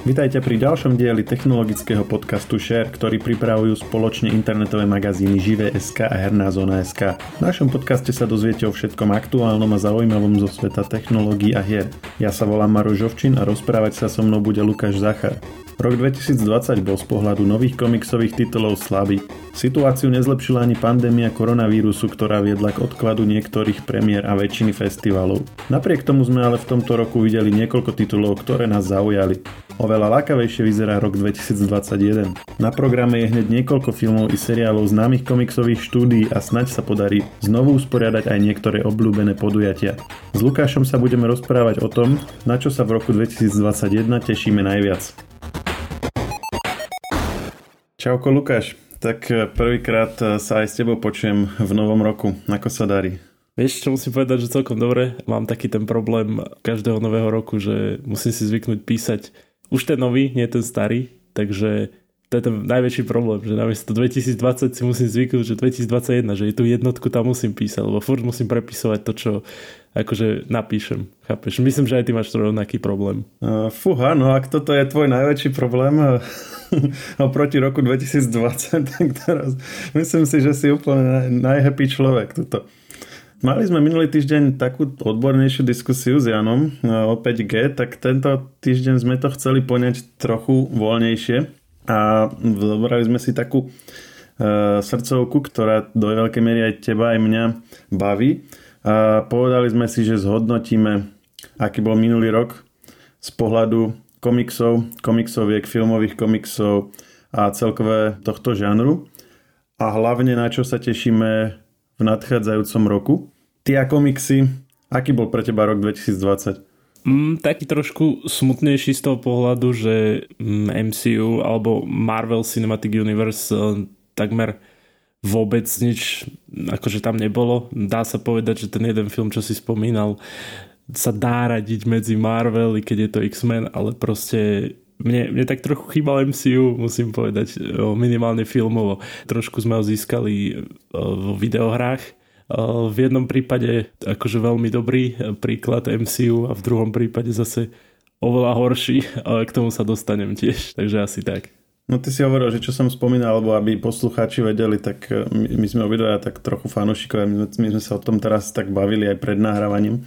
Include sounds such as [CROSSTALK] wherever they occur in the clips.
Vitajte pri ďalšom dieli technologického podcastu Share, ktorý pripravujú spoločne internetové magazíny Živé.sk a Herná zóna.sk. V našom podcaste sa dozviete o všetkom aktuálnom a zaujímavom zo sveta technológií a hier. Ja sa volám Maro Žovčin a rozprávať sa so mnou bude Lukáš Zachar. Rok 2020 bol z pohľadu nových komiksových titulov slabý. Situáciu nezlepšila ani pandémia koronavírusu, ktorá viedla k odkladu niektorých premiér a väčšiny festivalov. Napriek tomu sme ale v tomto roku videli niekoľko titulov, ktoré nás zaujali. Oveľa lákavejšie vyzerá rok 2021. Na programe je hneď niekoľko filmov i seriálov známych komiksových štúdií a snaď sa podarí znovu usporiadať aj niektoré obľúbené podujatia. S Lukášom sa budeme rozprávať o tom, na čo sa v roku 2021 tešíme najviac. Čauko Lukáš, tak eh, prvýkrát eh, sa aj s tebou počujem v novom roku. Ako sa darí? Vieš, čo musím povedať, že celkom dobre. Mám taký ten problém každého nového roku, že musím si zvyknúť písať už ten nový, nie ten starý, takže to je ten najväčší problém, že namiesto 2020 si musím zvyknúť, že 2021, že tu jednotku tam musím písať, lebo furt musím prepisovať to, čo akože napíšem. Chápeš? Myslím, že aj ty máš rovnaký problém. Uh, fúha, no ak toto je tvoj najväčší problém [LAUGHS] oproti roku 2020, tak teraz myslím si, že si úplne najhappy človek. Tuto. Mali sme minulý týždeň takú odbornejšiu diskusiu s Janom o 5G, tak tento týždeň sme to chceli poňať trochu voľnejšie a zobrali sme si takú uh, srdcovku, ktorá do veľkej miery aj teba, aj mňa baví. A povedali sme si, že zhodnotíme, aký bol minulý rok z pohľadu komiksov, komiksoviek, filmových komiksov a celkové tohto žánru. A hlavne na čo sa tešíme v nadchádzajúcom roku. Ty a komiksy, aký bol pre teba rok 2020? Mm, taký trošku smutnejší z toho pohľadu, že MCU mm, alebo Marvel Cinematic Universe eh, takmer vôbec nič akože tam nebolo. Dá sa povedať, že ten jeden film, čo si spomínal, sa dá radiť medzi Marvel, keď je to X-Men, ale proste mne, mne tak trochu chýbal MCU, musím povedať, eh, minimálne filmovo. Trošku sme ho získali eh, vo videohrách, v jednom prípade akože veľmi dobrý príklad MCU a v druhom prípade zase oveľa horší, [LAUGHS] ale k tomu sa dostanem tiež, [LAUGHS] takže asi tak. No ty si hovoril, že čo som spomínal, alebo aby poslucháči vedeli, tak e, my, my sme obidvaja tak trochu fanúšikovia, my, my sme sa o tom teraz tak bavili aj pred nahrávaním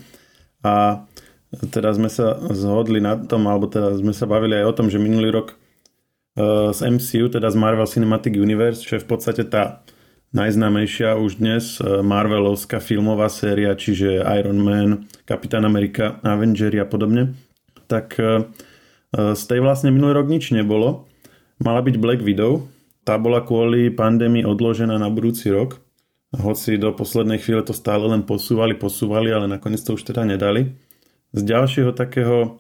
a teda sme sa zhodli na tom, alebo teda sme sa bavili aj o tom, že minulý rok z MCU, teda z Marvel Cinematic Universe, čo je v podstate tá najznámejšia už dnes e, Marvelovská filmová séria, čiže Iron Man, Kapitán Amerika, Avengers a podobne, tak e, e, z tej vlastne minulý rok nič nebolo. Mala byť Black Widow, tá bola kvôli pandémii odložená na budúci rok, hoci do poslednej chvíle to stále len posúvali, posúvali, ale nakoniec to už teda nedali. Z ďalšieho takého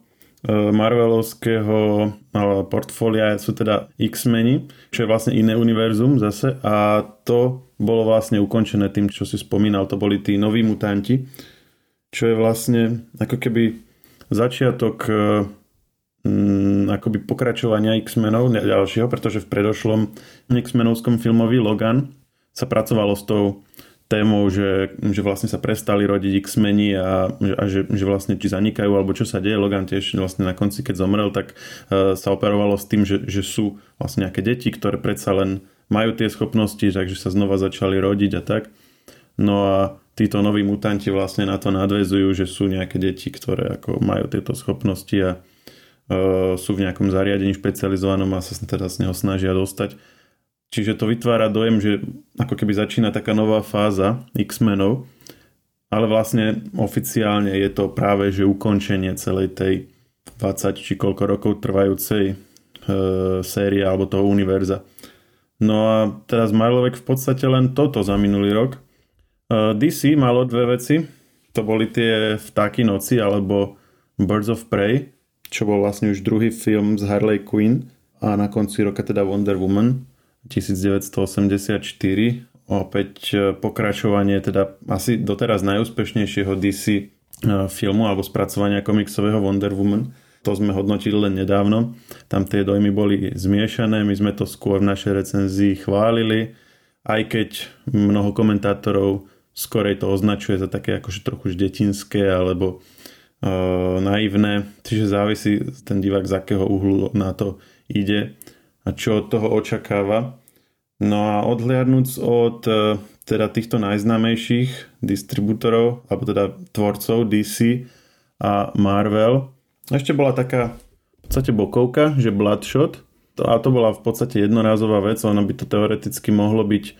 Marvelovského portfólia sú teda X-meni, čo je vlastne iné univerzum zase. A to bolo vlastne ukončené tým, čo si spomínal, to boli tí noví mutanti, čo je vlastne ako keby začiatok mm, akoby pokračovania X-menov ďalšieho, pretože v predošlom X-menovskom filmovi Logan sa pracovalo s tou témou, že, že vlastne sa prestali rodiť X-meni a, a že, že vlastne či zanikajú alebo čo sa deje. Logan tiež vlastne na konci, keď zomrel, tak uh, sa operovalo s tým, že, že sú vlastne nejaké deti, ktoré predsa len majú tie schopnosti, takže sa znova začali rodiť a tak. No a títo noví mutanti vlastne na to nadvezujú, že sú nejaké deti, ktoré ako majú tieto schopnosti a uh, sú v nejakom zariadení špecializovanom a sa teda z neho snažia dostať. Čiže to vytvára dojem, že ako keby začína taká nová fáza X-menov, ale vlastne oficiálne je to práve, že ukončenie celej tej 20 či koľko rokov trvajúcej e, série alebo toho univerza. No a teraz Marlovek v podstate len toto za minulý rok. E, DC malo dve veci, to boli tie Vtáky noci alebo Birds of Prey, čo bol vlastne už druhý film z Harley Quinn a na konci roka teda Wonder Woman 1984 opäť e, pokračovanie teda asi doteraz najúspešnejšieho DC e, filmu alebo spracovania komiksového Wonder Woman. To sme hodnotili len nedávno. Tam tie dojmy boli zmiešané, my sme to skôr v našej recenzii chválili, aj keď mnoho komentátorov skorej to označuje za také akože trochu detinské alebo naivné, čiže závisí ten divák z akého uhlu na to ide a čo od toho očakáva. No a odhliadnúc od e, teda týchto najznámejších distribútorov, alebo teda tvorcov DC a Marvel, ešte bola taká v podstate bokovka, že Bloodshot, to, a to bola v podstate jednorázová vec, len by to teoreticky mohlo byť e,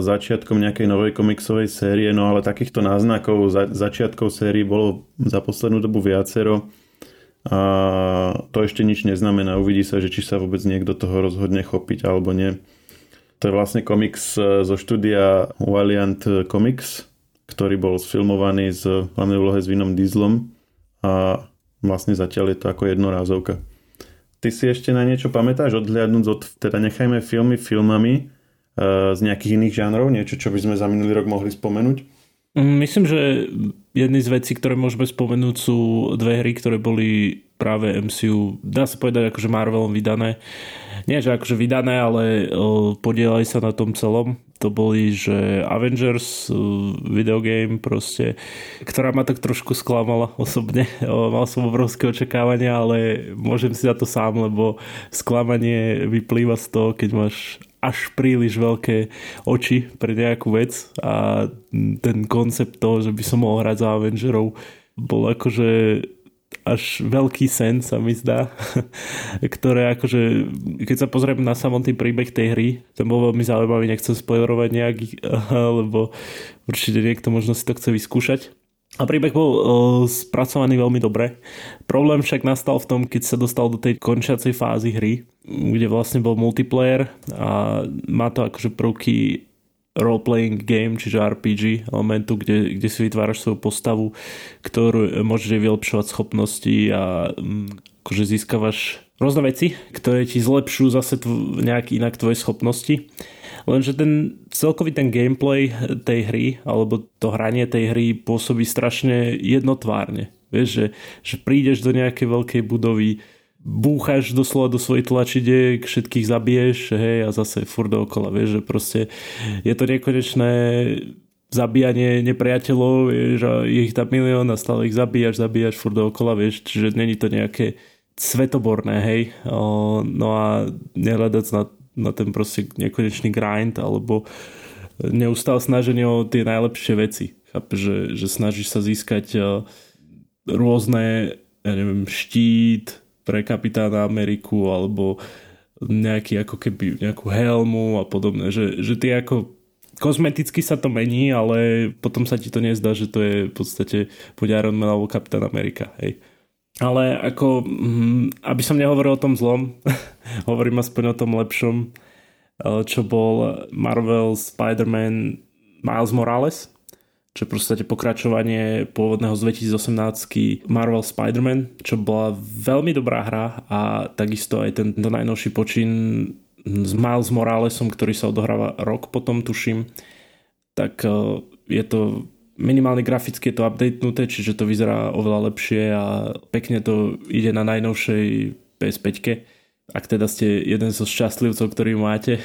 začiatkom nejakej novej komiksovej série, no ale takýchto náznakov za, začiatkov série bolo za poslednú dobu viacero a to ešte nič neznamená. Uvidí sa, že či sa vôbec niekto toho rozhodne chopiť alebo nie. To je vlastne komiks e, zo štúdia Valiant Comics, ktorý bol sfilmovaný z hlavnej úlohe s Vinom Dieslom a vlastne zatiaľ je to ako jednorázovka. Ty si ešte na niečo pamätáš, odhľadnúť od, teda nechajme filmy filmami e, z nejakých iných žánrov, niečo, čo by sme za minulý rok mohli spomenúť? Mm, myslím, že jedny z vecí, ktoré môžeme spomenúť sú dve hry, ktoré boli práve MCU, dá sa povedať akože Marvelom vydané. Nie, že akože vydané, ale podielali sa na tom celom. To boli, že Avengers videogame proste, ktorá ma tak trošku sklamala osobne. Mal som obrovské očakávania, ale môžem si za to sám, lebo sklamanie vyplýva z toho, keď máš až príliš veľké oči pre nejakú vec a ten koncept toho, že by som mohol hrať za Avengerov bol akože až veľký sen sa mi zdá, [LAUGHS] ktoré akože, keď sa pozriem na samotný príbeh tej hry, ten bol veľmi zaujímavý, nechcem spoilerovať nejak, [LAUGHS] lebo určite niekto možno si to chce vyskúšať. A príbeh bol uh, spracovaný veľmi dobre. Problém však nastal v tom, keď sa dostal do tej končiacej fázy hry, kde vlastne bol multiplayer a má to akože prvky role-playing game, čiže RPG elementu, kde, kde si vytváraš svoju postavu, ktorú môžeš vylepšovať schopnosti a um, akože získavaš rôzne veci, ktoré ti zlepšujú zase tv- nejak inak tvoje schopnosti. Lenže ten celkový ten gameplay tej hry, alebo to hranie tej hry pôsobí strašne jednotvárne. Vieš, že, že prídeš do nejakej veľkej budovy, búchaš doslova do svojej tlačidiek, všetkých zabiješ, hej, a zase furt dookola, vieš, že proste je to nekonečné zabíjanie nepriateľov, vieš, a je ich tam milión a stále ich zabíjaš, zabíjaš furt dookola, vieš, čiže není to nejaké svetoborné, hej, no a nehľadať na na ten proste nekonečný grind alebo neustále snaženie o tie najlepšie veci. Chápe, že, že snažíš sa získať rôzne, ja neviem, štít pre kapitána Ameriku alebo nejaký ako keby nejakú helmu a podobné, že, že ty ako kozmeticky sa to mení, ale potom sa ti to nezdá, že to je v podstate buď Iron Man alebo Kapitán Amerika, hej. Ale ako, mm, aby som nehovoril o tom zlom, [LAUGHS] hovorím aspoň o tom lepšom, eh, čo bol Marvel Spider-Man Miles Morales, čo je proste pokračovanie pôvodného z 2018 Marvel Spider-Man, čo bola veľmi dobrá hra a takisto aj ten, najnovší počin s Miles Moralesom, ktorý sa odohráva rok potom, tuším, tak eh, je to minimálne graficky je to updatenuté, čiže to vyzerá oveľa lepšie a pekne to ide na najnovšej PS5. Ak teda ste jeden zo šťastlivcov, ktorý máte,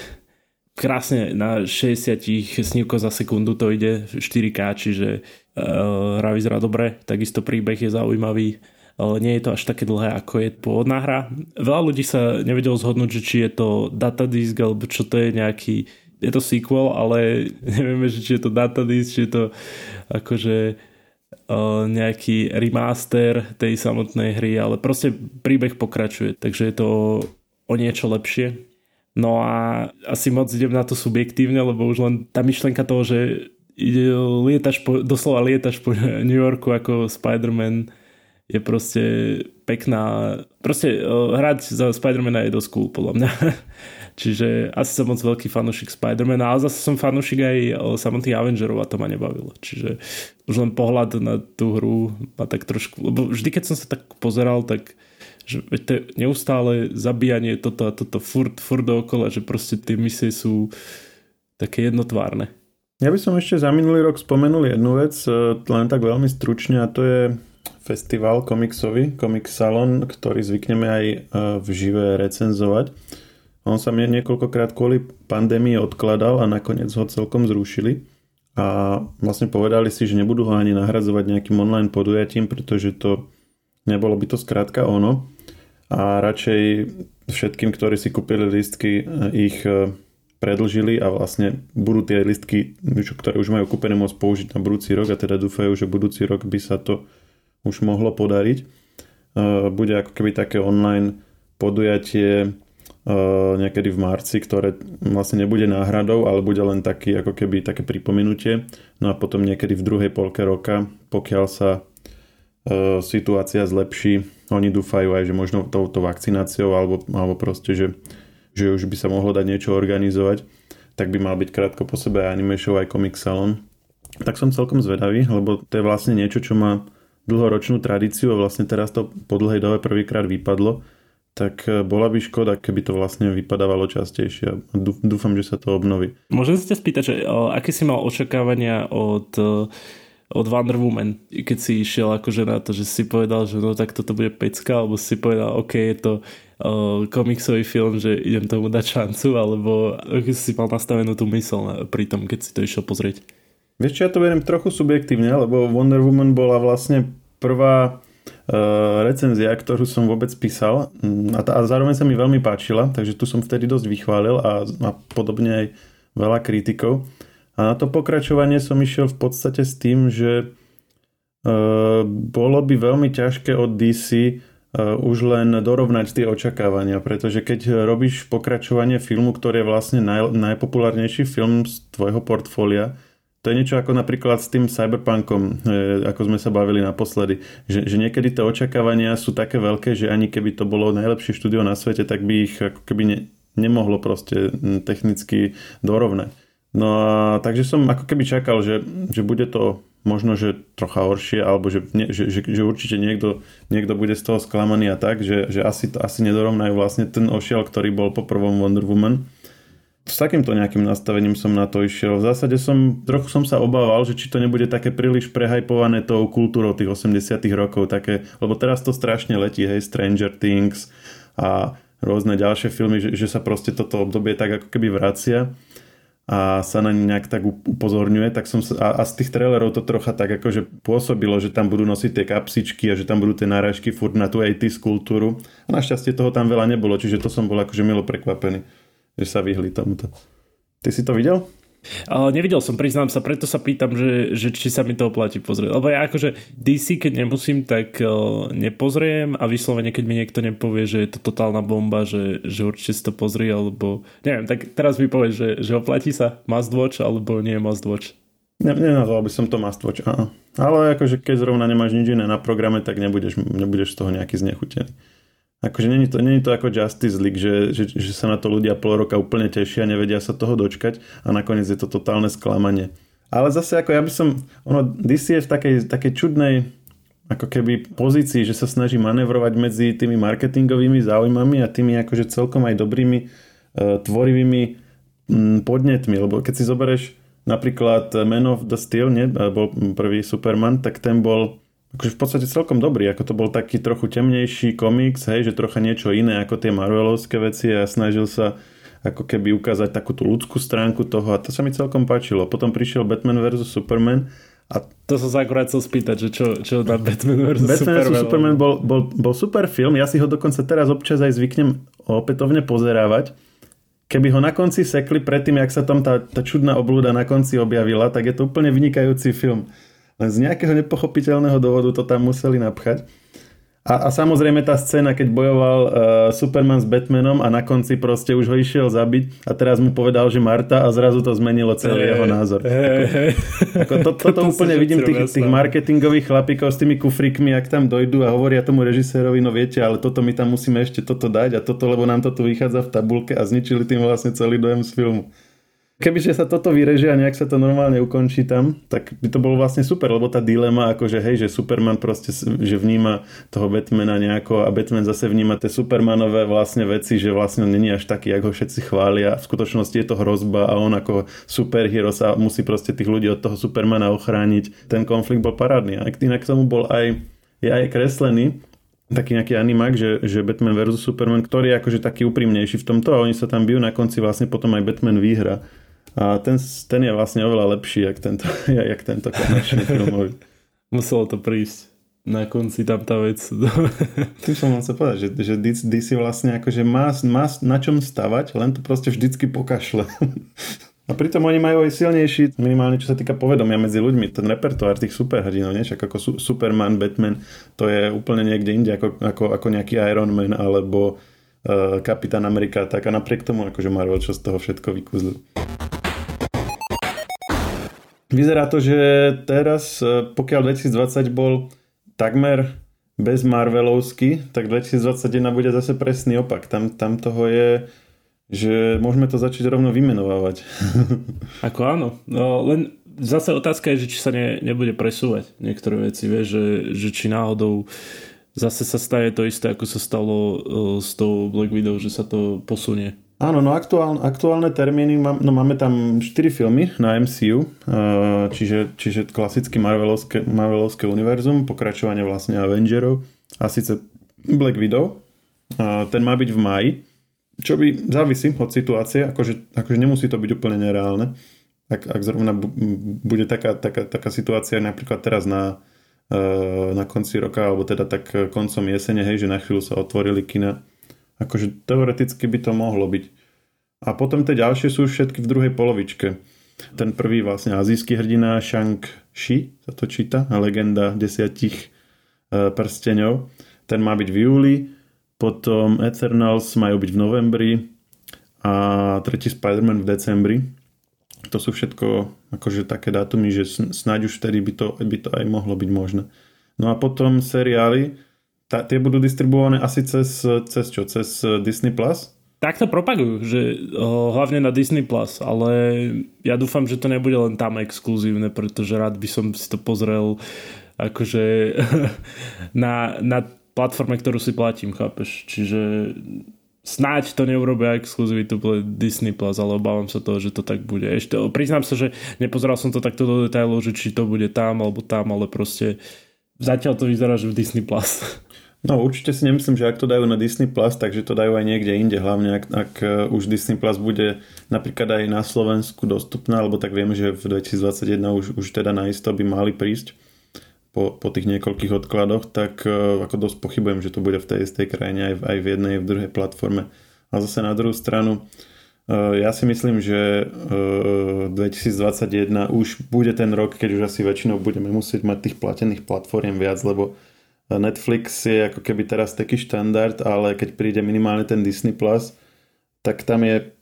krásne na 60 snímkov za sekundu to ide 4K, čiže uh, hra vyzerá dobre, takisto príbeh je zaujímavý, ale nie je to až také dlhé, ako je pôvodná hra. Veľa ľudí sa nevedelo zhodnúť, že či je to datadisk, alebo čo to je nejaký je to sequel, ale [LAUGHS] nevieme, či je to datadisk, či je to akože nejaký remaster tej samotnej hry, ale proste príbeh pokračuje, takže je to o niečo lepšie. No a asi moc idem na to subjektívne, lebo už len tá myšlenka toho, že lietaš po, doslova lietaš po [LAUGHS] New Yorku ako Spider-Man je proste pekná. Proste hrať za Spider-Mana je dosť cool, podľa mňa. [LAUGHS] Čiže asi som moc veľký fanúšik Spider-Mana, ale zase som fanúšik aj samotných Avengerov a to ma nebavilo. Čiže už len pohľad na tú hru ma tak trošku... Lebo vždy, keď som sa tak pozeral, tak že to neustále zabíjanie toto a toto furt, furt dookola, že proste tie misie sú také jednotvárne. Ja by som ešte za minulý rok spomenul jednu vec, e, len tak veľmi stručne a to je festival komiksový, Comic Salon, ktorý zvykneme aj e, v živé recenzovať. On sa mne niekoľkokrát kvôli pandémii odkladal a nakoniec ho celkom zrušili. a vlastne povedali si, že nebudú ho ani nahradzovať nejakým online podujatím, pretože to nebolo by to skrátka ono a radšej všetkým, ktorí si kúpili listky, ich e, predlžili a vlastne budú tie listky, ktoré už majú kúpené, môcť použiť na budúci rok a teda dúfajú, že budúci rok by sa to už mohlo podariť. E, bude ako keby také online podujatie niekedy v marci, ktoré vlastne nebude náhradou, ale bude len taký, ako keby také pripomenutie. No a potom niekedy v druhej polke roka, pokiaľ sa situácia zlepší, oni dúfajú aj, že možno touto vakcináciou alebo, alebo proste, že, že už by sa mohlo dať niečo organizovať, tak by mal byť krátko po sebe aj anime show, aj comic salon. Tak som celkom zvedavý, lebo to je vlastne niečo, čo má dlhoročnú tradíciu a vlastne teraz to po dlhej dobe prvýkrát vypadlo tak e, bola by škoda, keby to vlastne vypadávalo častejšie. Dúfam, že sa to obnoví. Môžem sa ťa spýtať, že o, aké si mal očakávania od, e, od Wonder Woman, keď si išiel akože na to, že si povedal, že no tak toto bude pecka, alebo si povedal, ok, je to o, komiksový film, že idem tomu dať šancu, alebo ako si mal nastavenú tú mysl pri tom, keď si to išiel pozrieť? Vieš čo, ja to beriem trochu subjektívne, lebo Wonder Woman bola vlastne prvá Eh, recenzia, ktorú som vôbec písal mm, a, tá, a zároveň sa mi veľmi páčila, takže tu som vtedy dosť vychválil a, a podobne aj veľa kritikov. A na to pokračovanie som išiel v podstate s tým, že uh, bolo by veľmi ťažké od DC eh, už len dorovnať tie očakávania, pretože keď robíš pokračovanie filmu, ktorý je vlastne naj, najpopulárnejší film z tvojho portfólia, to je niečo ako napríklad s tým cyberpunkom, e, ako sme sa bavili naposledy, že, že niekedy tie očakávania sú také veľké, že ani keby to bolo najlepšie štúdio na svete, tak by ich ako keby ne, nemohlo proste technicky dorovnať. No a takže som ako keby čakal, že, že bude to možno, že trocha horšie, alebo že, že, že, že určite niekto, niekto bude z toho sklamaný a tak, že, že asi to asi nedorovnajú vlastne ten ošiel, ktorý bol po prvom Wonder Woman s takýmto nejakým nastavením som na to išiel. V zásade som, trochu som sa obával, že či to nebude také príliš prehajpované tou kultúrou tých 80 rokov, také, lebo teraz to strašne letí, hej, Stranger Things a rôzne ďalšie filmy, že, že sa proste toto obdobie tak ako keby vracia a sa na ne nejak tak upozorňuje, tak som sa, a, a z tých trailerov to trocha tak akože pôsobilo, že tam budú nosiť tie kapsičky a že tam budú tie náražky furt na tú 80 kultúru. A našťastie toho tam veľa nebolo, čiže to som bol akože milo prekvapený že sa vyhli tomuto. Ty si to videl? Ale nevidel som, priznám sa, preto sa pýtam, že, že či sa mi to oplatí pozrieť. Lebo ja akože DC, keď nemusím, tak uh, nepozriem a vyslovene, keď mi niekto nepovie, že je to totálna bomba, že, že určite si to pozrie, alebo neviem, tak teraz mi povie, že, že oplatí sa must watch, alebo nie must watch. Ne, nenazval by som to must watch, áno. Ale akože keď zrovna nemáš nič iné na programe, tak nebudeš, nebudeš z toho nejaký znechutený. Akože není to, není to ako Justice League, že, že, že sa na to ľudia pol roka úplne tešia, nevedia sa toho dočkať a nakoniec je to totálne sklamanie. Ale zase ako ja by som, ono DC je v takej, takej čudnej ako keby pozícii, že sa snaží manevrovať medzi tými marketingovými záujmami a tými akože celkom aj dobrými e, tvorivými m, podnetmi, lebo keď si zoberieš napríklad Man of the Steel, nie, bol prvý Superman, tak ten bol akože v podstate celkom dobrý, ako to bol taký trochu temnejší komiks, hej, že trocha niečo iné ako tie Marvelovské veci a snažil sa ako keby ukázať takú tú ľudskú stránku toho a to sa mi celkom páčilo. Potom prišiel Batman vs. Superman a to som sa akurát chcel spýtať, že čo, čo na Batman vs. Batman Superman. Superman bol, bol, bol super film, ja si ho dokonca teraz občas aj zvyknem opätovne pozerávať. Keby ho na konci sekli predtým, jak sa tam tá, tá čudná oblúda na konci objavila, tak je to úplne vynikajúci film. Len z nejakého nepochopiteľného dôvodu to tam museli napchať. A, a samozrejme tá scéna, keď bojoval uh, Superman s Batmanom a na konci proste už ho išiel zabiť a teraz mu povedal, že Marta a zrazu to zmenilo celý hey, jeho názor. Hey, ako, ako to, [LAUGHS] toto to úplne vidím tých, tých marketingových chlapíkov s tými kufrikmi, ak tam dojdu a hovoria tomu režisérovi, no viete, ale toto my tam musíme ešte toto dať a toto, lebo nám to tu vychádza v tabulke a zničili tým vlastne celý dojem z filmu. Kebyže sa toto vyrežia a nejak sa to normálne ukončí tam, tak by to bolo vlastne super, lebo tá dilema, akože hej, že Superman proste, že vníma toho Batmana nejako a Batman zase vníma tie Supermanové vlastne veci, že vlastne není až taký, ako ho všetci chvália. V skutočnosti je to hrozba a on ako superhero sa musí proste tých ľudí od toho Supermana ochrániť. Ten konflikt bol parádny. A inak k tomu bol aj, je aj kreslený, taký nejaký animák, že, že Batman vs. Superman, ktorý je akože taký úprimnejší v tomto a oni sa tam bijú na konci vlastne potom aj Batman výhra A ten, ten je vlastne oveľa lepší, jak tento, [LAUGHS] jak tento komerčný [LAUGHS] filmový. Muselo to prísť na konci tam tá vec. [LAUGHS] Tým som chcel povedať, že, že DC vlastne akože má, má na čom stavať, len to proste vždycky pokašle. A pritom oni majú aj silnejší, minimálne čo sa týka povedomia medzi ľuďmi, ten repertoár tých superhrdinov, nie? Však ako su- Superman, Batman, to je úplne niekde inde ako, ako, ako nejaký Iron Man alebo uh, Kapitán Amerika, tak a napriek tomu akože Marvel čo z toho všetko vykúzli. Vyzerá to, že teraz, e, pokiaľ 2020 bol takmer bez Marvelovsky, tak 2021 bude zase presný opak. Tam, tam toho je že môžeme to začať rovno vymenovávať. [LAUGHS] Ako áno, no, len zase otázka je, že či sa ne, nebude presúvať niektoré veci, vieš, že, že či náhodou zase sa stane to isté, ako sa stalo uh, s tou Black Widow, že sa to posunie. Áno, no aktuálne, aktuálne termíny, no máme tam 4 filmy na MCU, uh, čiže, čiže klasicky Marvelovské, Marvelovské univerzum, pokračovanie vlastne Avengerov a síce Black Widow, uh, ten má byť v maji, čo by závisí od situácie, akože, akože nemusí to byť úplne nereálne. Ak, ak zrovna bude taká, taká, taká situácia napríklad teraz na, e, na konci roka, alebo teda tak koncom jesene, hej, že na chvíľu sa otvorili kina, akože teoreticky by to mohlo byť. A potom tie ďalšie sú všetky v druhej polovičke. Ten prvý vlastne azijský hrdina Shang-Chi, sa to číta, legenda desiatich e, prsteňov. Ten má byť v júli, potom Eternals majú byť v novembri a tretí Spider-Man v decembri. To sú všetko akože také dátumy, že snáď už vtedy by to, by to aj mohlo byť možné. No a potom seriály, tá, tie budú distribuované asi cez, cez čo? Cez Disney+. Plus? Tak to propagujú, že o, hlavne na Disney+, Plus, ale ja dúfam, že to nebude len tam exkluzívne, pretože rád by som si to pozrel akože [LAUGHS] na, na platforme, ktorú si platím, chápeš? Čiže snáď to neurobia exkluzivitu pre Disney Plus, ale obávam sa toho, že to tak bude. Ešte, priznám sa, že nepozeral som to takto do detailov, že či to bude tam alebo tam, ale proste zatiaľ to vyzerá, že v Disney Plus. [LAUGHS] No určite si nemyslím, že ak to dajú na Disney Plus, takže to dajú aj niekde inde, hlavne ak, ak e, už Disney Plus bude napríklad aj na Slovensku dostupná, alebo tak vieme, že v 2021 už, už teda naisto by mali prísť po, po tých niekoľkých odkladoch, tak uh, ako dosť pochybujem, že to bude v tej istej krajine aj v, aj v jednej, aj v druhej platforme. A zase na druhú stranu, uh, ja si myslím, že uh, e, 2021 už bude ten rok, keď už asi väčšinou budeme musieť mať tých platených platform viac, lebo Netflix je ako keby teraz taký štandard, ale keď príde minimálne ten Disney+, Plus, tak tam je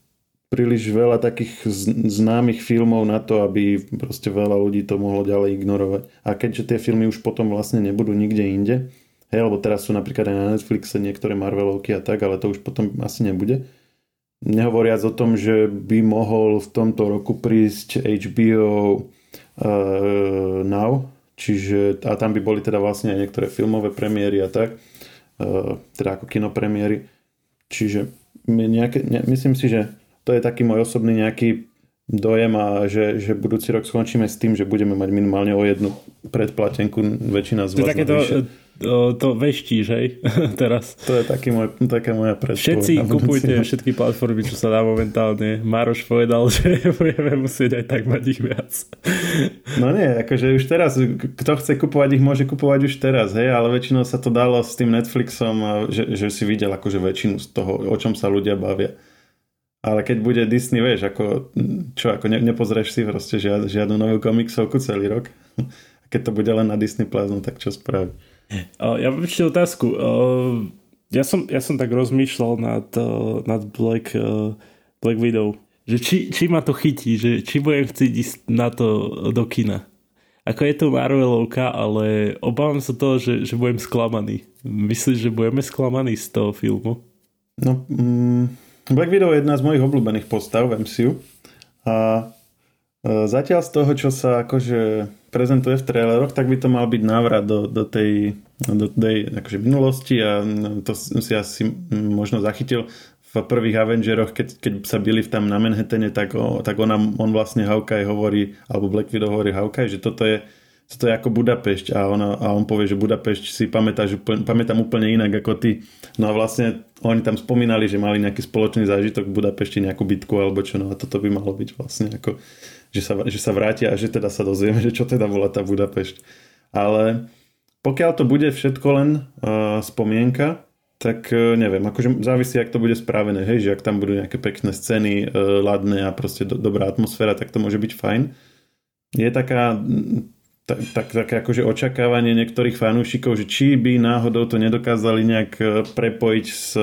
príliš veľa takých známych filmov na to, aby proste veľa ľudí to mohlo ďalej ignorovať. A keďže tie filmy už potom vlastne nebudú nikde inde, hej, lebo teraz sú napríklad aj na Netflixe niektoré Marvelovky a tak, ale to už potom asi nebude. Nehovoriac o tom, že by mohol v tomto roku prísť HBO uh, Now, čiže a tam by boli teda vlastne aj niektoré filmové premiéry a tak, uh, teda ako kinopremiéry. Čiže nejaké, ne, myslím si, že to je taký môj osobný nejaký dojem a že, že budúci rok skončíme s tým, že budeme mať minimálne o jednu predplatenku väčšina z vás. To je to, to veštíš, hej, [LAUGHS] teraz. To je taký môj, taká moja predstava. Všetci kupujte všetky platformy, čo sa dá momentálne. Maroš povedal, [LAUGHS] že budeme musieť aj tak mať ich viac. No nie, akože už teraz, kto chce kupovať ich, môže kupovať už teraz, hej, ale väčšinou sa to dalo s tým Netflixom, že, že si videl akože väčšinu z toho, o čom sa ľudia bavia. Ale keď bude Disney, vieš, ako, čo, ako ne, nepozrieš si proste žiad, žiadnu novú komiksovku celý rok. A [LAUGHS] keď to bude len na Disney Plus, no tak čo spraví? Ja mám ešte otázku. Ja som, ja som tak rozmýšľal nad, nad Black, Black Widow, že či, či ma to chytí, že či budem chcieť ísť na to do kina. Ako je to Marvelovka, ale obávam sa toho, že, že budem sklamaný. Myslíš, že budeme sklamaní z toho filmu? No, mm, Black Widow je jedna z mojich obľúbených postav v MCU a e, zatiaľ z toho, čo sa akože prezentuje v traileroch, tak by to mal byť návrat do, do tej, do tej akože minulosti a to si asi možno zachytil v prvých Avengeroch, keď, keď sa byli tam na Manhattane, tak, o, tak ona, on vlastne Hawkeye hovorí, alebo Black Widow hovorí Hawkeye, že toto je to je ako Budapešť a, ona, a on povie, že Budapešť si pamätá, že pamätám úplne inak ako ty. No a vlastne oni tam spomínali, že mali nejaký spoločný zážitok v Budapešti, nejakú bitku alebo čo, no a toto by malo byť vlastne ako, že sa, že sa vrátia a že teda sa dozvieme, že čo teda bola tá Budapešť. Ale pokiaľ to bude všetko len uh, spomienka, tak uh, neviem, akože závisí, ak to bude spravené, hej, že ak tam budú nejaké pekné scény, uh, ladné a proste do, dobrá atmosféra, tak to môže byť fajn. Je taká tak, tak, také akože očakávanie niektorých fanúšikov, že či by náhodou to nedokázali nejak prepojiť s,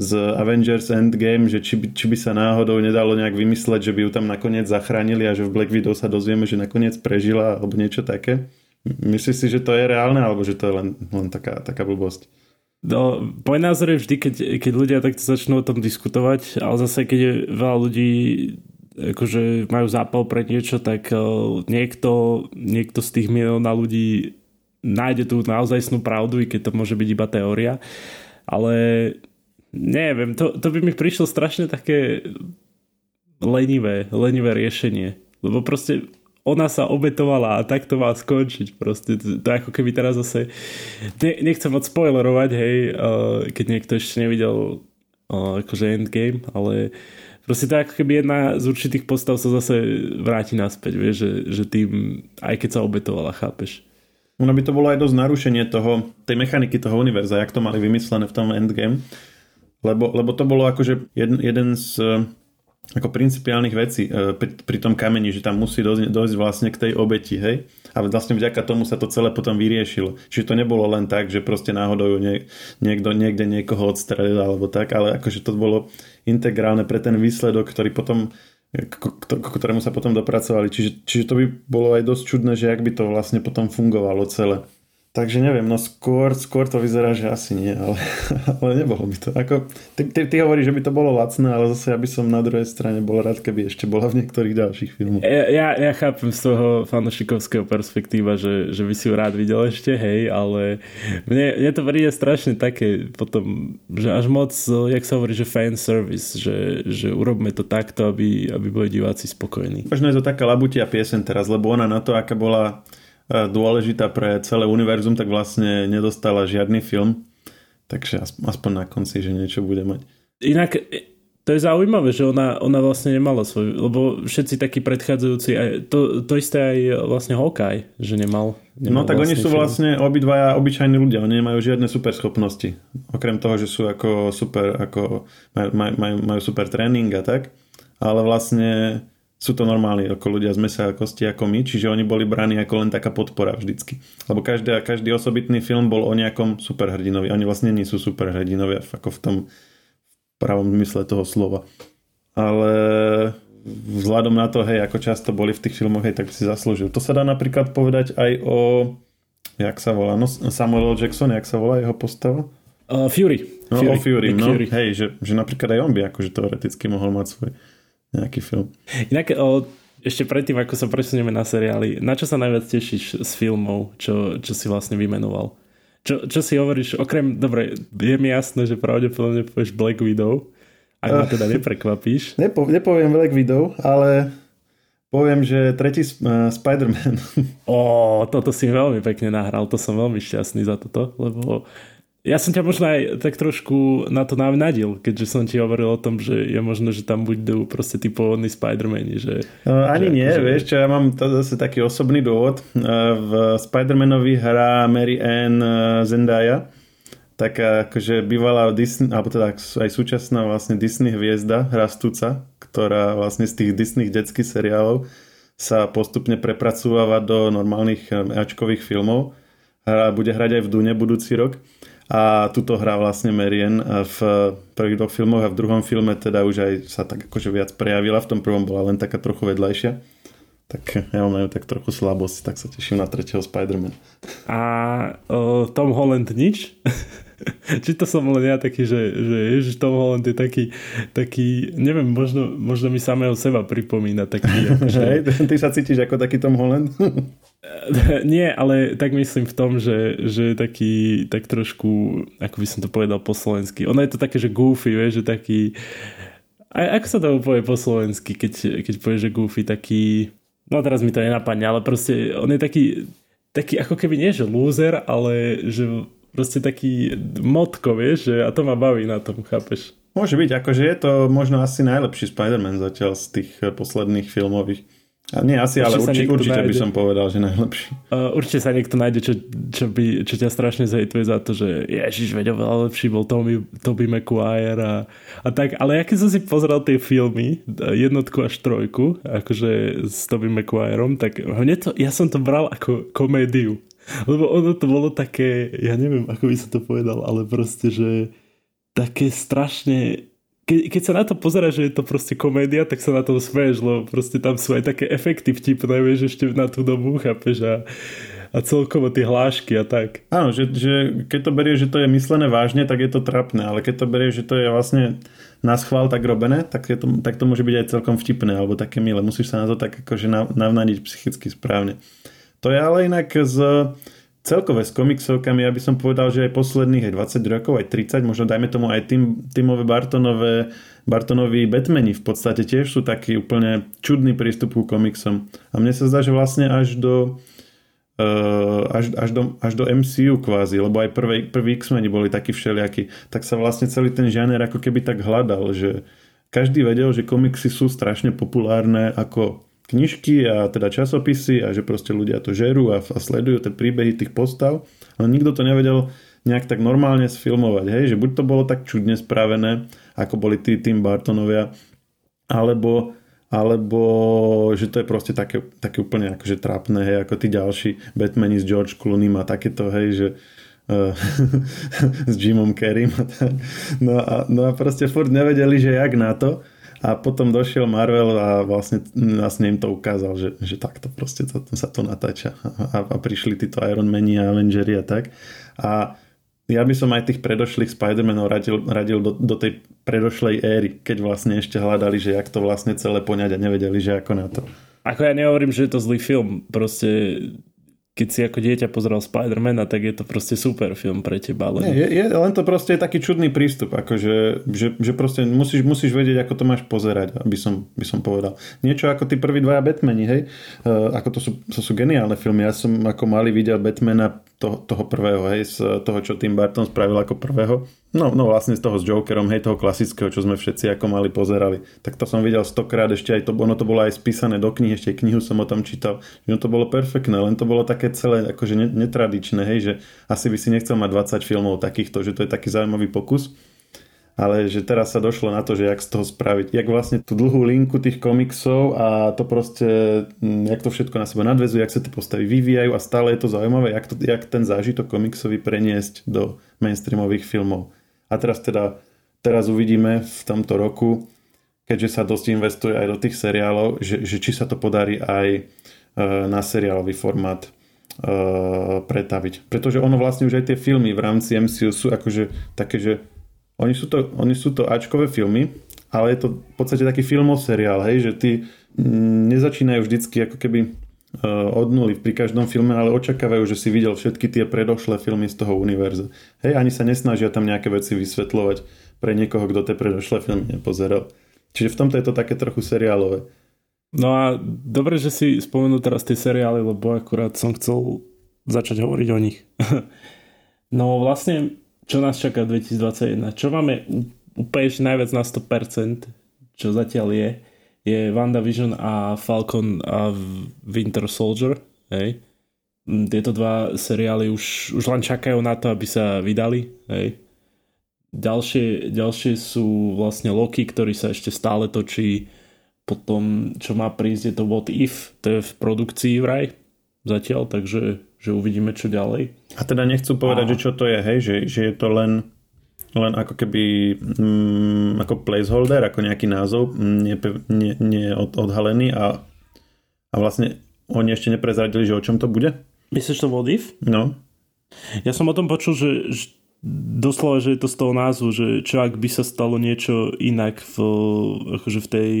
z Avengers Endgame, že či by, či by sa náhodou nedalo nejak vymysleť, že by ju tam nakoniec zachránili a že v Black Widow sa dozvieme, že nakoniec prežila alebo niečo také. Myslíš si, že to je reálne alebo že to je len, len taká, taká blbosť? No, môj názor je vždy, keď, keď ľudia takto začnú o tom diskutovať, ale zase keď je veľa ľudí akože majú zápal pre niečo, tak eh, niekto, niekto z tých milióna ľudí nájde tú naozajstnú pravdu, i keď to môže byť iba teória. Ale neviem, to, to by mi prišlo strašne také lenivé, lenivé riešenie. Lebo proste ona sa obetovala a tak to má skončiť. Proste to, to ako keby teraz zase... Ne, nechcem moc spoilerovať, hej, uh, keď niekto ešte nevidel uh, akože Endgame, ale proste to ako keby jedna z určitých postav sa zase vráti naspäť, vieš, že, že tým, aj keď sa obetovala, chápeš. Ono by to bolo aj dosť narušenie toho, tej mechaniky toho univerza, jak to mali vymyslené v tom endgame. Lebo, lebo to bolo akože jeden, jeden z ako principiálnych vecí e, pri, pri tom kameni, že tam musí dojsť, dojsť vlastne k tej obeti, hej? A vlastne vďaka tomu sa to celé potom vyriešilo. Čiže to nebolo len tak, že proste náhodou nie, niekto niekde niekoho odstrelil alebo tak, ale akože to bolo integrálne pre ten výsledok, ktorý potom k ktorému sa potom dopracovali. Čiže, čiže to by bolo aj dosť čudné, že ak by to vlastne potom fungovalo celé. Takže neviem, no skôr, skôr to vyzerá, že asi nie, ale, [LAUGHS] ale nebolo by to. Ako, ty, ty, ty hovoríš, že by to bolo lacné, ale zase ja by som na druhej strane bol rád, keby ešte bola v niektorých ďalších filmoch. Ja, ja, ja chápem z toho fanošikovského perspektíva, že, že by si ju rád videl ešte, hej, ale mne, mne to príde strašne také potom, že až moc, jak sa hovorí, že fan service, že, že urobme to takto, aby, aby boli diváci spokojní. Možno je to taká labutia piesen teraz, lebo ona na to, aká bola dôležitá pre celé univerzum, tak vlastne nedostala žiadny film. Takže aspoň na konci, že niečo bude mať. Inak e, to je zaujímavé, že ona, ona vlastne nemala svoj, lebo všetci takí predchádzajúci, aj, to, to isté aj vlastne Hawkeye, že nemal. nemal no tak vlastne oni sú film. vlastne obidvaja obyčajní ľudia, oni nemajú žiadne super schopnosti. Okrem toho, že sú ako super, ako maj, majú, majú super tréning a tak, ale vlastne sú to normálni ako ľudia z mesa a kosti ako my, čiže oni boli braní ako len taká podpora vždycky. Lebo každý, každý osobitný film bol o nejakom superhrdinovi. Oni vlastne nie sú superhrdinovia ako v tom pravom zmysle toho slova. Ale vzhľadom na to, hej, ako často boli v tých filmoch, hej, tak si zaslúžil. To sa dá napríklad povedať aj o jak sa volá, no Samuel L. Jackson, jak sa volá jeho postava? Uh, Fury. No, Fury. o Fury, no, Fury. hej, že, že napríklad aj on by akože teoreticky mohol mať svoj nejaký film. Inak o, ešte predtým, ako sa presunieme na seriály, na čo sa najviac tešíš z filmov, čo, čo si vlastne vymenoval? Čo, čo si hovoríš, okrem, dobre, je mi jasné, že pravdepodobne povieš Black Widow, ak ma teda [LAUGHS] neprekvapíš. Nepo, nepoviem Black Widow, ale poviem, že tretí uh, Spider-Man. Ó, toto si veľmi pekne nahral, to som veľmi šťastný za toto, lebo ja som ťa možno aj tak trošku na to navnadil, keďže som ti hovoril o tom, že je možno, že tam budú proste tí pôvodní Spider-Mani. Že, no, ani že, nie, že... vieš čo, ja mám to zase taký osobný dôvod. V Spider-Manovi hrá Mary Ann e, Zendaya, taká akože bývalá Disney, alebo teda aj súčasná vlastne Disney hviezda, rastúca, ktorá vlastne z tých Disney detských seriálov sa postupne prepracúva do normálnych e, Ačkových filmov. Bude hrať aj v Dune budúci rok a tuto hrá vlastne Marian v prvých dvoch filmoch a v druhom filme teda už aj sa tak akože viac prejavila, v tom prvom bola len taká trochu vedľajšia. Tak ja mám tak trochu slabosť, tak sa teším na tretieho Spider-Man. A uh, Tom Holland nič? [LAUGHS] Či to som len ja taký, že, že Ježiš Tom Holland je taký, taký neviem, možno, možno mi samého seba pripomína taký. [LAUGHS] Že... Hej, ty sa cítiš ako taký Tom Holland? [LAUGHS] [LAUGHS] Nie, ale tak myslím v tom, že, že taký, tak trošku, ako by som to povedal po slovensky. Ono je to také, že goofy, vieš, že taký... A ako sa to povie po slovensky, keď, keď povie, že goofy, taký... No teraz mi to nenapadne, ale proste on je taký taký ako keby nie, že loser, ale že proste taký motko, vieš, že a to ma baví na tom, chápeš? Môže byť, akože je to možno asi najlepší Spider-Man zatiaľ z tých eh, posledných filmových. A nie asi, ale určite, určite by som povedal, že najlepší. Uh, určite sa niekto nájde, čo, čo, by, čo ťa strašne zhejtuje za to, že ježiš, veď oveľa lepší bol Tommy, Toby Maguire a, a tak. Ale ja keď som si pozrel tie filmy, jednotku až trojku, akože s Toby Maguireom, tak hneď to, ja som to bral ako komédiu. Lebo ono to bolo také, ja neviem, ako by som to povedal, ale proste, že také strašne ke, keď sa na to pozera, že je to proste komédia, tak sa na to smeješ, lebo proste tam sú aj také efekty vtipné, vieš, ešte na tú dobu, chápeš, a, a celkovo tie hlášky a tak. Áno, že, že keď to berieš, že to je myslené vážne, tak je to trapné, ale keď to berieš, že to je vlastne na schvál tak robené, tak, je to, tak to môže byť aj celkom vtipné, alebo také milé. Musíš sa na to tak akože navnadiť psychicky správne. To je ale inak z celkové s komiksovkami, ja by som povedal, že aj posledných aj 20 rokov, aj 30, možno dajme tomu aj tým, Timové Bartonové, Bartonovi Batmani v podstate tiež sú taký úplne čudný prístup ku komiksom. A mne sa zdá, že vlastne až do uh, až, až, do, až do MCU kvázi, lebo aj prvé, prví X-meni boli takí všelijakí, tak sa vlastne celý ten žáner ako keby tak hľadal, že každý vedel, že komiksy sú strašne populárne ako knižky a teda časopisy a že proste ľudia to žerú a, a sledujú tie príbehy tých postav, ale nikto to nevedel nejak tak normálne sfilmovať, hej, že buď to bolo tak čudne spravené, ako boli tí Tim Bartonovia, alebo, alebo že to je proste také, také úplne akože trápne, hej, ako tí ďalší Batmani s George Clooney a takéto, hej, že uh, [LAUGHS] s Jimom Carreym a tak. No a, no a proste furt nevedeli, že jak na to a potom došiel Marvel a vlastne, vlastne im to ukázal, že, že takto proste to, sa to natáča. A, a prišli títo Iron Mani a Avengeri a tak. A ja by som aj tých predošlých Spider-Manov radil, radil do, do tej predošlej éry, keď vlastne ešte hľadali, že jak to vlastne celé poňať a nevedeli, že ako na to. Ako ja nehovorím, že je to zlý film, proste keď si ako dieťa pozeral Spider-Mana, tak je to proste super film pre teba. Len... Nie, je, je, len to proste je taký čudný prístup, akože, že, že proste musíš, musíš vedieť, ako to máš pozerať, aby som, by som povedal. Niečo ako tí prví dvaja Batmani, hej? Uh, ako to sú, to sú geniálne filmy. Ja som ako malý videl Batmana toho, toho prvého, hej, z toho, čo Tim Burton spravil ako prvého. No, no vlastne z toho s Jokerom, hej, toho klasického, čo sme všetci ako mali pozerali. Tak to som videl stokrát, ešte aj to, ono to bolo aj spísané do knihy, ešte knihu som o tom čítal, no to bolo perfektné, len to bolo také celé akože netradičné, hej, že asi by si nechcel mať 20 filmov takýchto, že to je taký zaujímavý pokus ale že teraz sa došlo na to, že jak z toho spraviť, jak vlastne tú dlhú linku tých komiksov a to proste, mm, jak to všetko na seba nadvezuje, jak sa tie postavy vyvíjajú a stále je to zaujímavé, jak, to, jak ten zážitok komiksový preniesť do mainstreamových filmov. A teraz teda, teraz uvidíme v tomto roku, keďže sa dosť investuje aj do tých seriálov, že, že či sa to podarí aj e, na seriálový formát pretaviť. Pretože ono vlastne už aj tie filmy v rámci MCU sú akože také, že oni sú to, oni sú to Ačkové filmy, ale je to v podstate taký filmov seriál, hej, že ty mm, nezačínajú vždycky ako keby uh, od nuly pri každom filme, ale očakávajú, že si videl všetky tie predošlé filmy z toho univerza. Hej, ani sa nesnažia tam nejaké veci vysvetľovať pre niekoho, kto tie predošlé filmy nepozeral. Čiže v tomto je to také trochu seriálové. No a dobre, že si spomenul teraz tie seriály, lebo akurát som chcel začať hovoriť o nich. [LAUGHS] no vlastne čo nás čaká 2021. Čo máme úplne najviac na 100%, čo zatiaľ je, je WandaVision a Falcon a Winter Soldier. Hej. Tieto dva seriály už, už len čakajú na to, aby sa vydali. Hej. Ďalšie, ďalšie sú vlastne Loki, ktorý sa ešte stále točí. Potom, čo má prísť, je to What If, to je v produkcii vraj zatiaľ, takže že uvidíme, čo ďalej. A teda nechcú povedať, a... že čo to je, hej, že, že je to len len ako keby mm, ako placeholder, ako nejaký názov nie, nie, nie od, odhalený a, a vlastne oni ešte neprezradili, že o čom to bude? Myslíš to Vodif? No. Ja som o tom počul, že, že doslova, že je to z toho názvu, že čo ak by sa stalo niečo inak v, akože v tej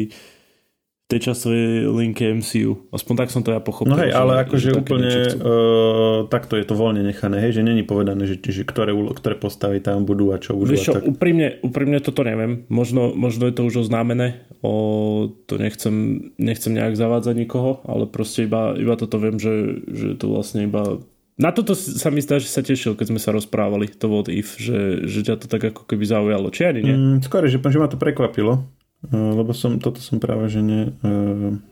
tej časovej linke MCU. Aspoň tak som to ja pochopil. No hej, ale akože úplne uh, takto je to voľne nechané, hej, že není povedané, že, že ktoré, ktoré postavy tam budú a čo budú. Víš čo, tak... úprimne, úprimne toto neviem. Možno, možno je to už oznámené. O, to nechcem, nechcem nejak zavádzať nikoho, ale proste iba, iba toto viem, že, že to vlastne iba na toto sa mi zdá, že sa tešil, keď sme sa rozprávali, to What If, že, že ťa to tak ako keby zaujalo. Či ani nie? Mm, skôr, že, že ma to prekvapilo. Lebo som, toto som práve že ne,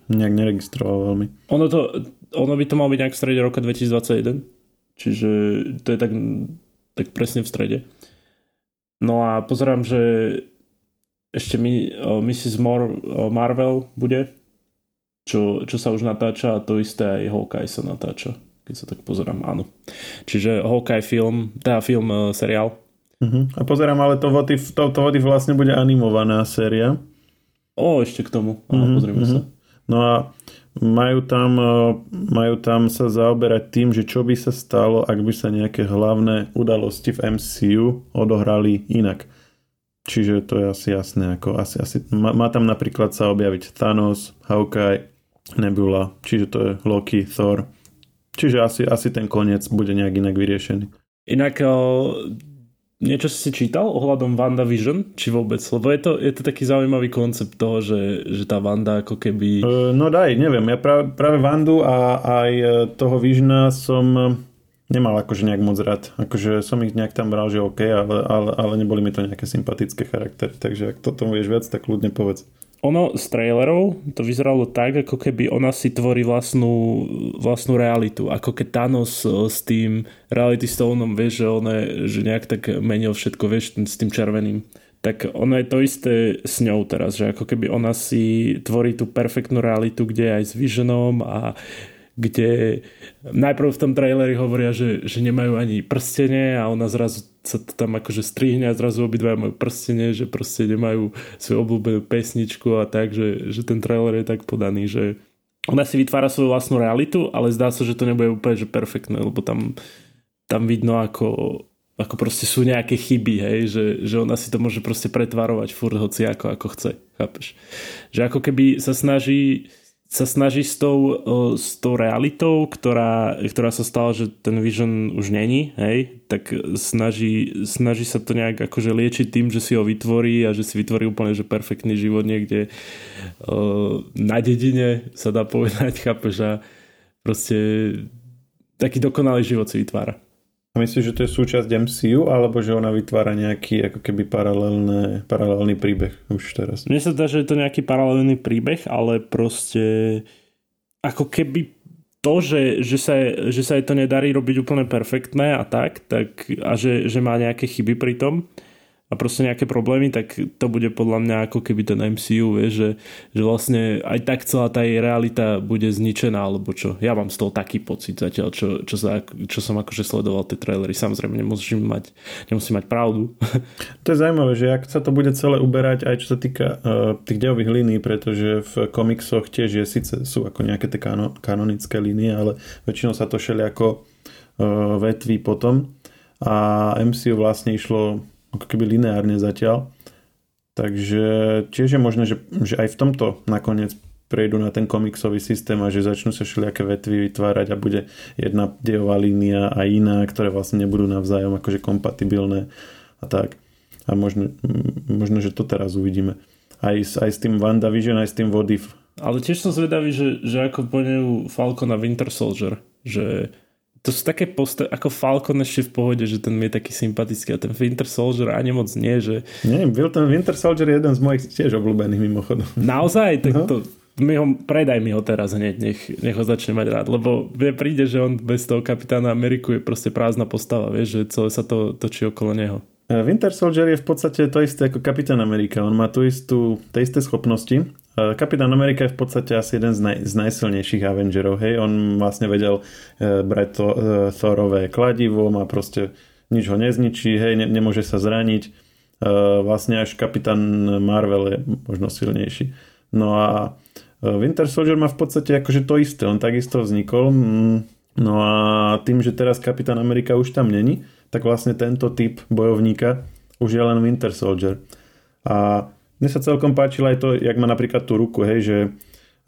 nejak neregistroval veľmi. Ono, to, ono by to malo byť nejak v strede roka 2021, čiže to je tak, tak presne v strede. No a pozerám, že ešte mi, Mrs. Uh, Marvel bude, čo, čo sa už natáča a to isté aj Hawkeye sa natáča, keď sa tak pozerám, áno. Čiže Hawkeye film, teda film, seriál. Uh-huh. A pozerám, ale to If, to, to If vlastne bude animovaná séria. O, ešte k tomu. Áno, mm-hmm. pozrieme sa. Mhm. No a majú tam, e, majú tam sa zaoberať tým, že čo by sa stalo, ak by sa nejaké hlavné udalosti v MCU odohrali inak. Čiže to je asi jasné. Ako asi, asi, má, má tam napríklad sa objaviť Thanos, Hawkeye, Nebula, čiže to je Loki, Thor. Čiže asi, asi ten koniec bude nejak inak vyriešený. Inak Niečo si čítal ohľadom WandaVision? Či vôbec? Lebo je to, je to taký zaujímavý koncept toho, že, že tá Wanda ako keby... Uh, no daj, neviem. Ja práve, práve Vandu a aj e, toho Visiona som e, nemal akože nejak moc rád. Akože som ich nejak tam bral, že OK, ale, ale, ale neboli mi to nejaké sympatické charaktery. Takže ak toto vieš viac, tak ľudne povedz ono z trailerov to vyzeralo tak, ako keby ona si tvorí vlastnú, vlastnú realitu. Ako keď Thanos e, s tým reality stoneom, vieš, že, one, že nejak tak menil všetko, vieš, s tým červeným. Tak ono je to isté s ňou teraz, že ako keby ona si tvorí tú perfektnú realitu, kde je aj s Visionom a kde najprv v tom traileri hovoria, že, že nemajú ani prstenie a ona zrazu sa to tam akože strihne a zrazu obidva majú prstenie, že proste nemajú svoju obľúbenú pesničku a tak, že, že ten trailer je tak podaný, že ona si vytvára svoju vlastnú realitu, ale zdá sa, že to nebude úplne že perfektné, lebo tam, tam vidno ako, ako proste sú nejaké chyby, hej, že, že ona si to môže proste pretvarovať furt hoci ako, ako chce, chápeš? Že ako keby sa snaží sa snaží s tou, s tou realitou, ktorá, ktorá sa stala, že ten Vision už není, hej, tak snaží, snaží sa to nejak akože liečiť tým, že si ho vytvorí a že si vytvorí úplne že perfektný život niekde na dedine, sa dá povedať, chápeš, a proste taký dokonalý život si vytvára. Myslíš, že to je súčasť MCU, alebo že ona vytvára nejaký ako keby paralelné, paralelný príbeh už teraz? Mne sa zdá, že je to nejaký paralelný príbeh, ale proste ako keby to, že, že, sa, že sa jej to nedarí robiť úplne perfektné a tak, tak a že, že má nejaké chyby pri tom, a proste nejaké problémy, tak to bude podľa mňa ako keby ten MCU, vie, že, že vlastne aj tak celá tá jej realita bude zničená, alebo čo. Ja mám z toho taký pocit zatiaľ, čo, čo, sa, čo som akože sledoval tie trailery. Samozrejme, nemusím mať, nemusím mať pravdu. [LAUGHS] To je zaujímavé, že ak sa to bude celé uberať aj čo sa týka uh, tých dejových línií, pretože v komiksoch tiež je, síce sú ako nejaké tie kano, kanonické línie, ale väčšinou sa to ako uh, vetví potom a MCU vlastne išlo ako keby lineárne zatiaľ. Takže tiež je možné, že, že aj v tomto nakoniec prejdú na ten komiksový systém a že začnú sa všelijaké vetvy vytvárať a bude jedna dejová línia a iná, ktoré vlastne nebudú navzájom akože kompatibilné a tak. A možno, možno že to teraz uvidíme. Aj, aj s tým WandaVision, aj s tým Vodif. Ale tiež som zvedavý, že, že ako poňujú Falcon a Winter Soldier, že to sú také postavy, ako Falcon ešte v pohode, že ten je taký sympatický a ten Winter Soldier ani moc nie, že... Nie, byl ten Winter Soldier je jeden z mojich tiež obľúbených mimochodom. Naozaj? Tak no. to, mi ho, predaj mi ho teraz hneď, nech, nech ho začne mať rád, lebo mne príde, že on bez toho kapitána Ameriku je proste prázdna postava, vieš, že celé sa to točí okolo neho. Winter Soldier je v podstate to isté ako Kapitán Amerika. On má tú istú, tie isté schopnosti, Kapitán Amerika je v podstate asi jeden z, naj, z najsilnejších Avengerov, hej, on vlastne vedel e, brať to, e, Thorové kladivo, má proste nič ho nezničí, hej, ne, nemôže sa zraniť, e, vlastne až Kapitán Marvel je možno silnejší. No a Winter Soldier má v podstate akože to isté, on takisto vznikol, mm, no a tým, že teraz Kapitán Amerika už tam není, tak vlastne tento typ bojovníka už je len Winter Soldier. A mne sa celkom páčilo aj to, jak má napríklad tú ruku, hej, že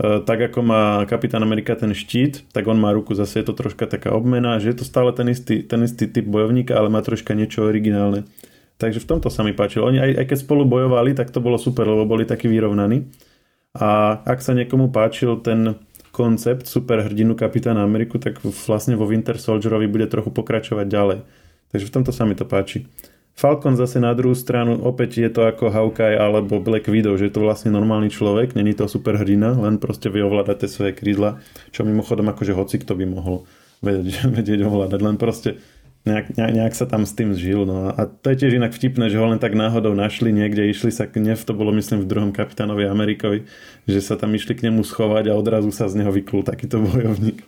tak ako má Kapitán Amerika ten štít, tak on má ruku, zase je to troška taká obmena, že je to stále ten istý, ten istý typ bojovníka, ale má troška niečo originálne. Takže v tomto sa mi páčilo. Oni aj, aj keď spolu bojovali, tak to bolo super, lebo boli takí vyrovnaní. A ak sa niekomu páčil ten koncept superhrdinu Kapitána Ameriku, tak vlastne vo Winter Soldierovi bude trochu pokračovať ďalej. Takže v tomto sa mi to páči. Falcon zase na druhú stranu, opäť je to ako Hawkeye alebo Black Widow, že je to vlastne normálny človek, není to superhrdina, len proste vie ovládať tie svoje krídla, čo mimochodom akože hoci kto by mohol vedieť, [LAUGHS] vedieť ovládať, len proste nejak, nejak sa tam s tým zžil. No. A to je tiež inak vtipné, že ho len tak náhodou našli niekde, išli sa k nev, to bolo myslím v druhom kapitánovi Amerikovi, že sa tam išli k nemu schovať a odrazu sa z neho vyklul takýto [LAUGHS] bojovník.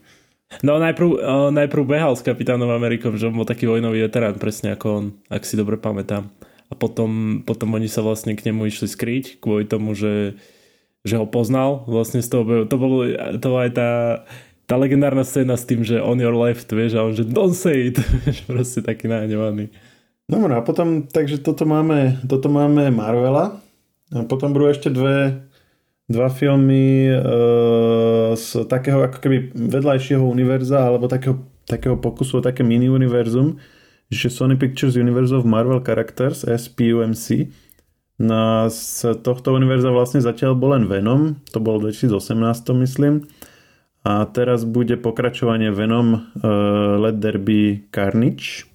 No najprv, uh, najprv behal s kapitánom Amerikom, že on bol taký vojnový veterán, presne ako on, ak si dobre pamätám. A potom, potom oni sa vlastne k nemu išli skryť kvôli tomu, že, že ho poznal vlastne z toho, to bolo, to aj tá, tá legendárna scéna s tým, že on your left, vieš, a on že don't say it, [LAUGHS] proste taký nahnevaný. Dobre, a potom, takže toto máme, toto máme Marvela, a potom budú ešte dve dva filmy e, z takého ako keby vedľajšieho univerza alebo takého, takého pokusu o také mini univerzum, že Sony Pictures Universe of Marvel Characters SPUMC na z tohto univerza vlastne zatiaľ bol len Venom, to bolo v 2018 myslím a teraz bude pokračovanie Venom uh, Let There Be Carnage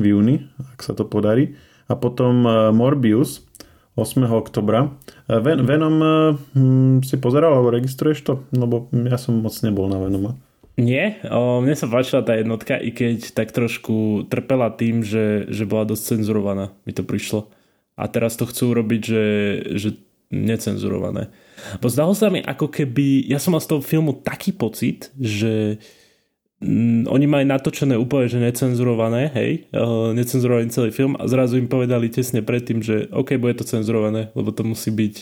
v júni, ak sa to podarí a potom uh, Morbius 8. oktobra. E, Ven- Venom e, hm, si pozeral alebo registruješ to? Lebo ja som moc nebol na Venoma. Nie, o, mne sa páčila tá jednotka, i keď tak trošku trpela tým, že, že bola dosť cenzurovaná, mi to prišlo. A teraz to chcú robiť, že, že necenzurované. Bo zdalo sa mi ako keby, ja som mal z toho filmu taký pocit, že Mm, oni majú natočené úplne, že necenzurované, hej, uh, necenzurovaný celý film a zrazu im povedali tesne predtým, že OK, bude to cenzurované, lebo to musí byť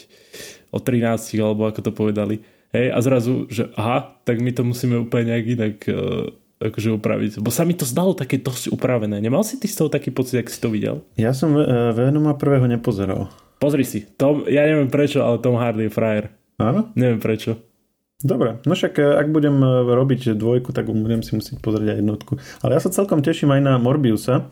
o 13, alebo ako to povedali. Hej, a zrazu, že aha, tak my to musíme úplne nejak inak uh, akože upraviť. Bo sa mi to zdalo také dosť upravené. Nemal si ty z toho taký pocit, ak si to videl? Ja som uh, Venoma prvého nepozeral. Pozri si. Tom, ja neviem prečo, ale Tom Hardy je frajer. Áno? Neviem prečo. Dobre, no však e, ak budem e, robiť dvojku, tak budem si musieť pozrieť aj jednotku. Ale ja sa celkom teším aj na Morbiusa.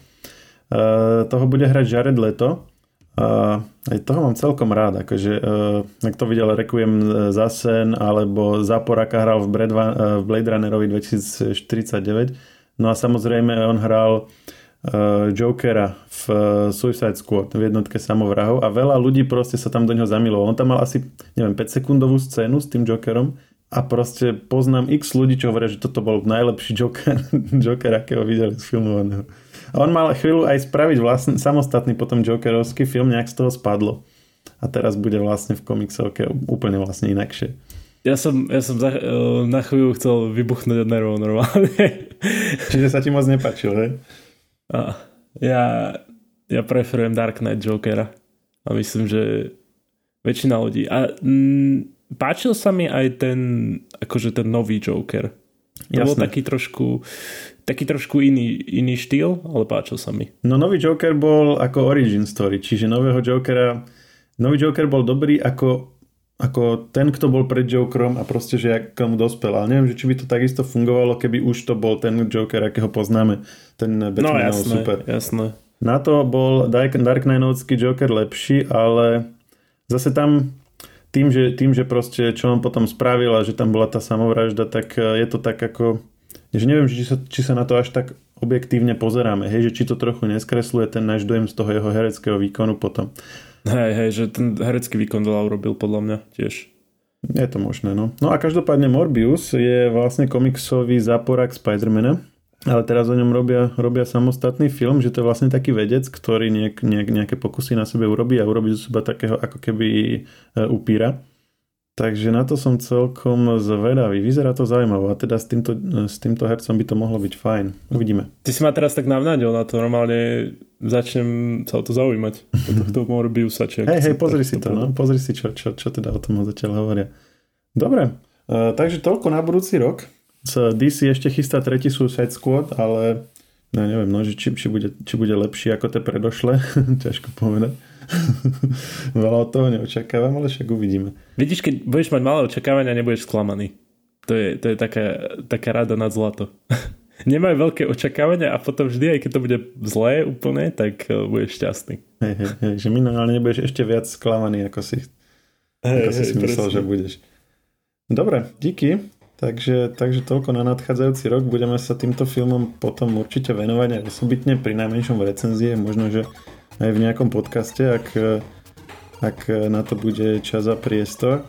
Uh, toho bude hrať Jared Leto. Uh, aj toho mám celkom rád. Akože, uh, ak to videl Requiem za sen, alebo Zaporaka hral v, uh, v Blade Runnerovi 2049. No a samozrejme on hral uh, Jokera v Suicide Squad v jednotke samovrahov a veľa ľudí proste sa tam do neho zamilovalo. On tam mal asi, neviem, 5 sekundovú scénu s tým Jokerom a proste poznám x ľudí, čo hovoria, že toto bol najlepší Joker, [LAUGHS] Joker akého videli z filmovaného. A on mal chvíľu aj spraviť vlastne samostatný potom Jokerovský film, nejak z toho spadlo. A teraz bude vlastne v komiksovke úplne vlastne inakšie. Ja som, ja som za, uh, na chvíľu chcel vybuchnúť od nervov normálne. [LAUGHS] Čiže sa ti moc nepačil, hej? A, ja, ja preferujem Dark Knight Jokera. A myslím, že väčšina ľudí. A mm, páčil sa mi aj ten, akože ten nový Joker. To bol taký trošku, taký trošku iný, iný štýl, ale páčil sa mi. No nový Joker bol ako origin story, čiže nového Jokera nový Joker bol dobrý ako, ako ten, kto bol pred Jokerom a proste, že jak mu dospel. Ale neviem, že či by to takisto fungovalo, keby už to bol ten Joker, akého poznáme. Ten Batman no, jasné, super. jasné. Na to bol Dark, Dark Knightovský Joker lepší, ale zase tam tým, že, tým, že proste čo on potom spravil a že tam bola tá samovražda, tak e, je to tak ako, že neviem, či sa, či sa na to až tak objektívne pozeráme, hej, že či to trochu neskresluje ten náš dojem z toho jeho hereckého výkonu potom. Hej, hej, že ten herecký výkon veľa urobil podľa mňa tiež. Je to možné, no. No a každopádne Morbius je vlastne komiksový záporak Spidermana, ale teraz o ňom robia, robia samostatný film, že to je vlastne taký vedec, ktorý niek, niek, nejaké pokusy na sebe urobí a urobí zo seba takého ako keby e, upíra. Takže na to som celkom zvedavý. Vyzerá to zaujímavé a teda s týmto, s týmto hercom by to mohlo byť fajn. Uvidíme. Ty si ma teraz tak navnádil na to. Normálne začnem sa o to zaujímať. O tohto Morbiusa. Hej, hej, pozri si to. No? Pozri si, čo, čo, čo teda o tom zatiaľ hovoria. Dobre, uh, takže toľko na budúci rok z DC ešte chystá tretí Suicide Squad, ale no neviem, no, že či, či, bude, či bude lepší ako tie predošle, [LAUGHS] ťažko povedať. [LAUGHS] Veľa od toho neočakávam, ale však uvidíme. Vidíš, keď budeš mať malé očakávania, nebudeš sklamaný. To je, to je taká, taká rada nad zlato. [LAUGHS] Nemajú veľké očakávania a potom vždy, aj keď to bude zlé úplne, tak uh, budeš šťastný. Hej, hej, hej, že minimálne nebudeš ešte viac sklamaný, ako si, hey, ako si, hey, si myslel, presne. že budeš. Dobre, díky. Takže, takže toľko na nadchádzajúci rok. Budeme sa týmto filmom potom určite venovať aj osobitne, pri najmenšom v recenzie, možno, že aj v nejakom podcaste, ak, ak na to bude čas a priestor.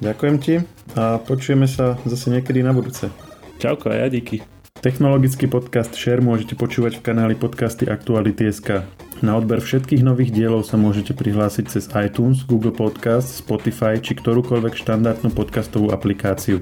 Ďakujem ti a počujeme sa zase niekedy na budúce. Čauko a ja díky. Technologický podcast Share môžete počúvať v kanáli podcasty Aktuality.sk. Na odber všetkých nových dielov sa môžete prihlásiť cez iTunes, Google Podcast, Spotify či ktorúkoľvek štandardnú podcastovú aplikáciu.